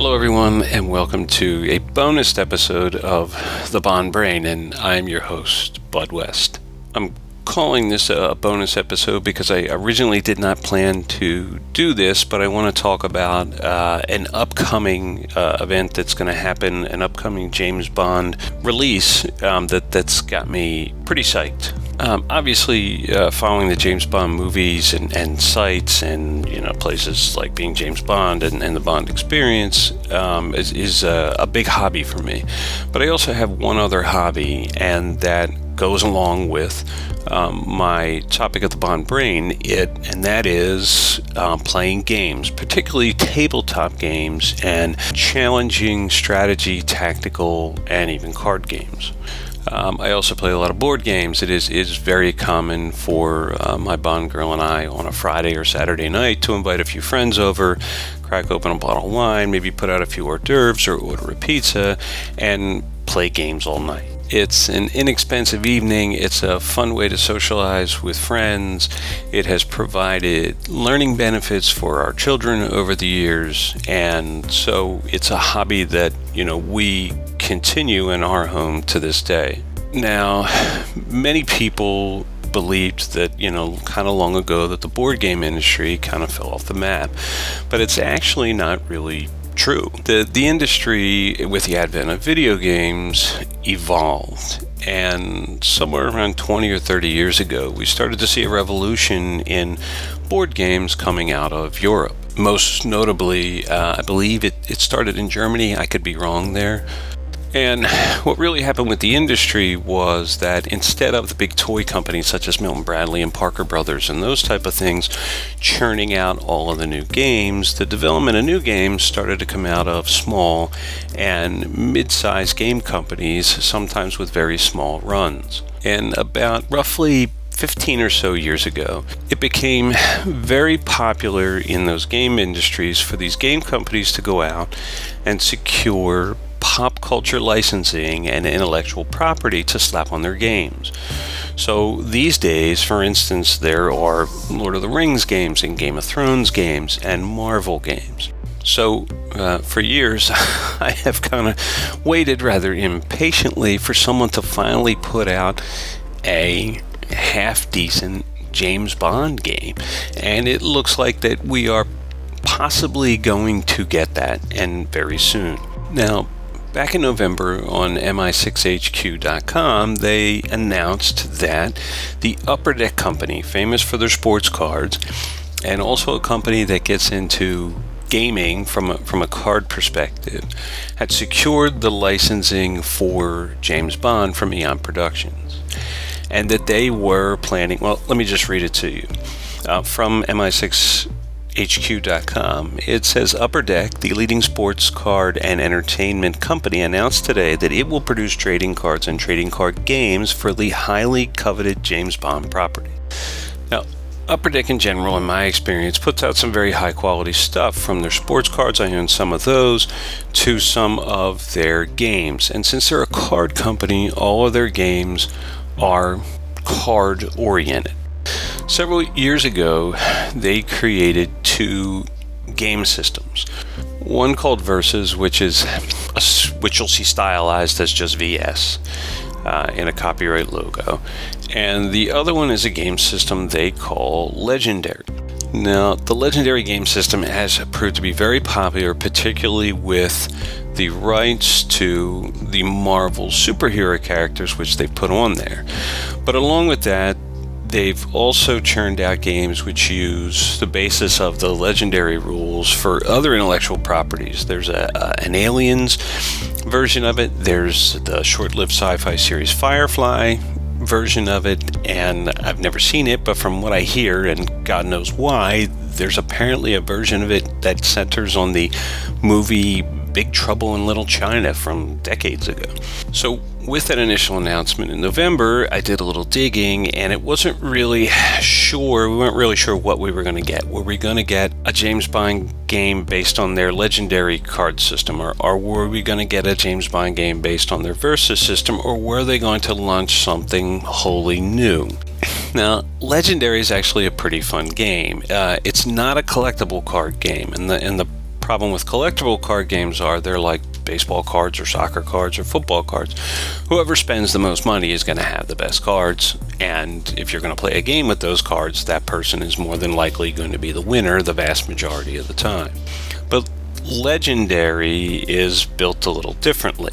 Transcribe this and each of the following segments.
Hello, everyone, and welcome to a bonus episode of The Bond Brain, and I'm your host, Bud West. I'm calling this a bonus episode because I originally did not plan to do this, but I want to talk about uh, an upcoming uh, event that's going to happen, an upcoming James Bond release um, that, that's got me pretty psyched. Um, obviously, uh, following the James Bond movies and, and sites and you know places like being James Bond and, and the Bond experience um, is, is a, a big hobby for me. But I also have one other hobby, and that goes along with um, my topic of the Bond Brain, it and that is uh, playing games, particularly tabletop games and challenging strategy, tactical, and even card games. Um, I also play a lot of board games. It is is very common for uh, my Bond girl and I on a Friday or Saturday night to invite a few friends over, crack open a bottle of wine, maybe put out a few hors d'oeuvres or order a pizza, and play games all night. It's an inexpensive evening. It's a fun way to socialize with friends. It has provided learning benefits for our children over the years, and so it's a hobby that you know we continue in our home to this day. Now, many people believed that, you know, kind of long ago that the board game industry kind of fell off the map, but it's actually not really true. The the industry with the advent of video games evolved and somewhere around 20 or 30 years ago we started to see a revolution in board games coming out of Europe. Most notably, uh, I believe it, it started in Germany. I could be wrong there. And what really happened with the industry was that instead of the big toy companies such as Milton Bradley and Parker Brothers and those type of things churning out all of the new games, the development of new games started to come out of small and mid-sized game companies, sometimes with very small runs. And about roughly 15 or so years ago, it became very popular in those game industries for these game companies to go out and secure pop culture licensing and intellectual property to slap on their games. So these days, for instance, there are Lord of the Rings games and Game of Thrones games and Marvel games. So, uh, for years, I have kind of waited rather impatiently for someone to finally put out a half decent James Bond game. And it looks like that we are possibly going to get that, and very soon. Now, Back in November on MI6HQ.com, they announced that the Upper Deck Company, famous for their sports cards, and also a company that gets into gaming from a, from a card perspective, had secured the licensing for James Bond from Eon Productions. And that they were planning, well, let me just read it to you. Uh, from MI6 HQ.com. It says Upper Deck, the leading sports card and entertainment company, announced today that it will produce trading cards and trading card games for the highly coveted James Bond property. Now, Upper Deck in general, in my experience, puts out some very high quality stuff from their sports cards. I own some of those to some of their games. And since they're a card company, all of their games are card oriented. Several years ago, they created two game systems. One called Versus, which is a, which you'll see stylized as just VS uh, in a copyright logo, and the other one is a game system they call Legendary. Now, the Legendary game system has proved to be very popular, particularly with the rights to the Marvel superhero characters which they put on there. But along with that, They've also churned out games which use the basis of the legendary rules for other intellectual properties. There's a, an Aliens version of it, there's the short lived sci fi series Firefly version of it, and I've never seen it, but from what I hear, and God knows why, there's apparently a version of it that centers on the movie Big Trouble in Little China from decades ago. So, with that initial announcement in November, I did a little digging and it wasn't really sure, we weren't really sure what we were going to get. Were we going to get a James Bond game based on their legendary card system, or, or were we going to get a James Bond game based on their Versus system, or were they going to launch something wholly new? Now, Legendary is actually a pretty fun game. Uh, it's not a collectible card game, and the and the problem with collectible card games are they're like baseball cards or soccer cards or football cards. Whoever spends the most money is going to have the best cards. And if you're going to play a game with those cards, that person is more than likely going to be the winner the vast majority of the time. But Legendary is built a little differently.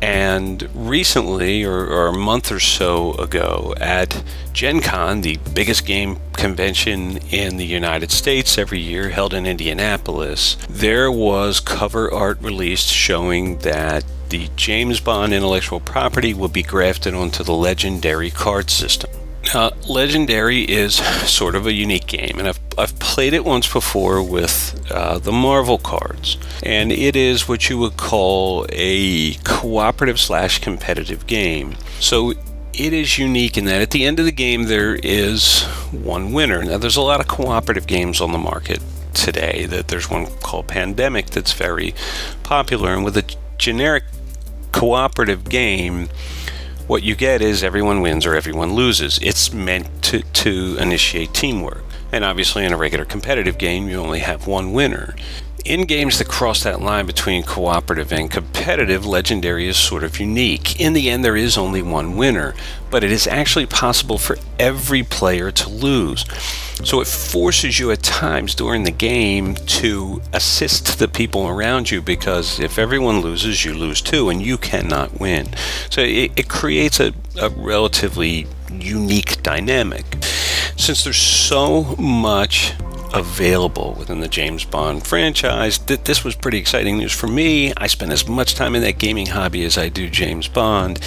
And recently, or, or, a month or so ago, at Gen Con, the biggest game convention in the United States every year, held in Indianapolis, there was cover art released showing that the James Bond intellectual property would be grafted onto the legendary card system. Uh, Legendary is sort of a unique game, and I've, I've played it once before with uh, the Marvel cards, and it is what you would call a cooperative slash competitive game. So it is unique in that at the end of the game there is one winner. Now there's a lot of cooperative games on the market today. That there's one called Pandemic that's very popular, and with a generic cooperative game what you get is everyone wins or everyone loses. It's meant to, to initiate teamwork. And obviously, in a regular competitive game, you only have one winner. In games that cross that line between cooperative and competitive, Legendary is sort of unique. In the end, there is only one winner, but it is actually possible for every player to lose. So it forces you at times during the game to assist the people around you because if everyone loses, you lose too, and you cannot win. So it, it creates a, a relatively unique dynamic. Since there's so much available within the James Bond franchise. That this was pretty exciting news for me. I spend as much time in that gaming hobby as I do James Bond,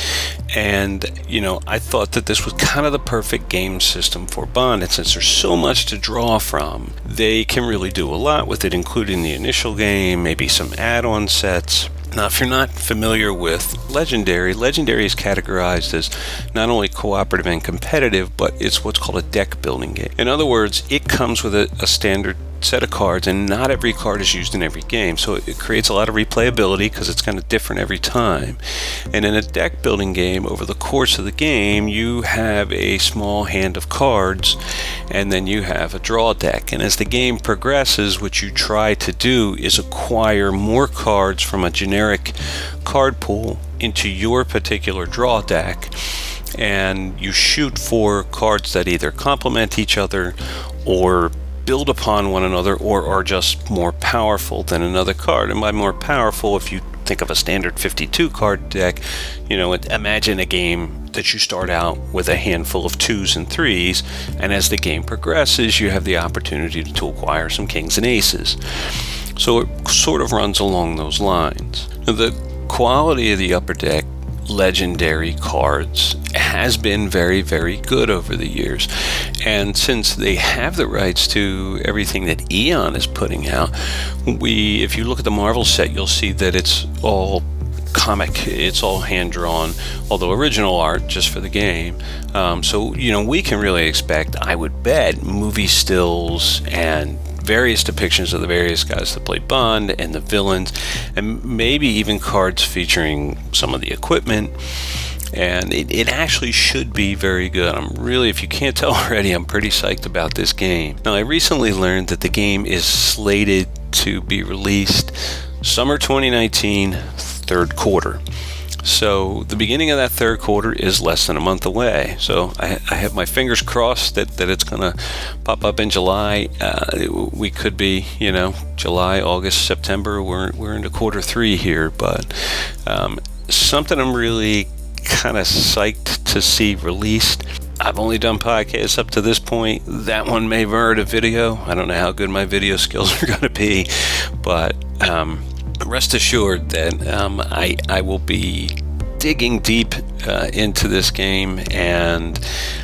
and you know I thought that this was kind of the perfect game system for Bond. And since there's so much to draw from, they can really do a lot with it, including the initial game, maybe some add-on sets. Now, if you're not familiar with Legendary, Legendary is categorized as not only cooperative and competitive, but it's what's called a deck building game. In other words, it comes with a, a standard set of cards, and not every card is used in every game. So it creates a lot of replayability because it's kind of different every time. And in a deck building game, over the course of the game, you have a small hand of cards, and then you have a draw deck. And as the game progresses, what you try to do is acquire more cards from a generic card pool into your particular draw deck and you shoot for cards that either complement each other or build upon one another or are just more powerful than another card. And by more powerful, if you think of a standard 52 card deck, you know, imagine a game that you start out with a handful of twos and threes, and as the game progresses, you have the opportunity to acquire some kings and aces. So it sort of runs along those lines. Now, the quality of the upper deck legendary cards has been very, very good over the years. And since they have the rights to everything that Eon is putting out, we, if you look at the Marvel set, you'll see that it's all comic. It's all hand drawn, although original art just for the game. Um, so, you know, we can really expect, I would bet, movie stills and various depictions of the various guys that play Bond and the villains, and maybe even cards featuring some of the equipment. And it, it actually should be very good. I'm really, if you can't tell already, I'm pretty psyched about this game. Now, I recently learned that the game is slated to be released summer 2019, third quarter. So the beginning of that third quarter is less than a month away. So I, I have my fingers crossed that, that it's going to pop up in July. Uh, we could be, you know, July, August, September. We're, we're into quarter three here, but um, something I'm really kind of psyched to see released. I've only done podcasts up to this point. That one may merit a video. I don't know how good my video skills are going to be, but um, rest assured that um, I, I will be digging deep uh, into this game and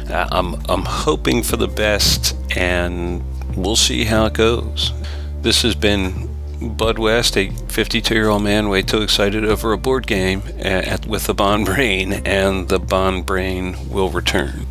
uh, I'm, I'm hoping for the best and we'll see how it goes. This has been Bud West, a 52 year old man way too excited over a board game uh, at, with the Bond Brain, and the Bond Brain will return.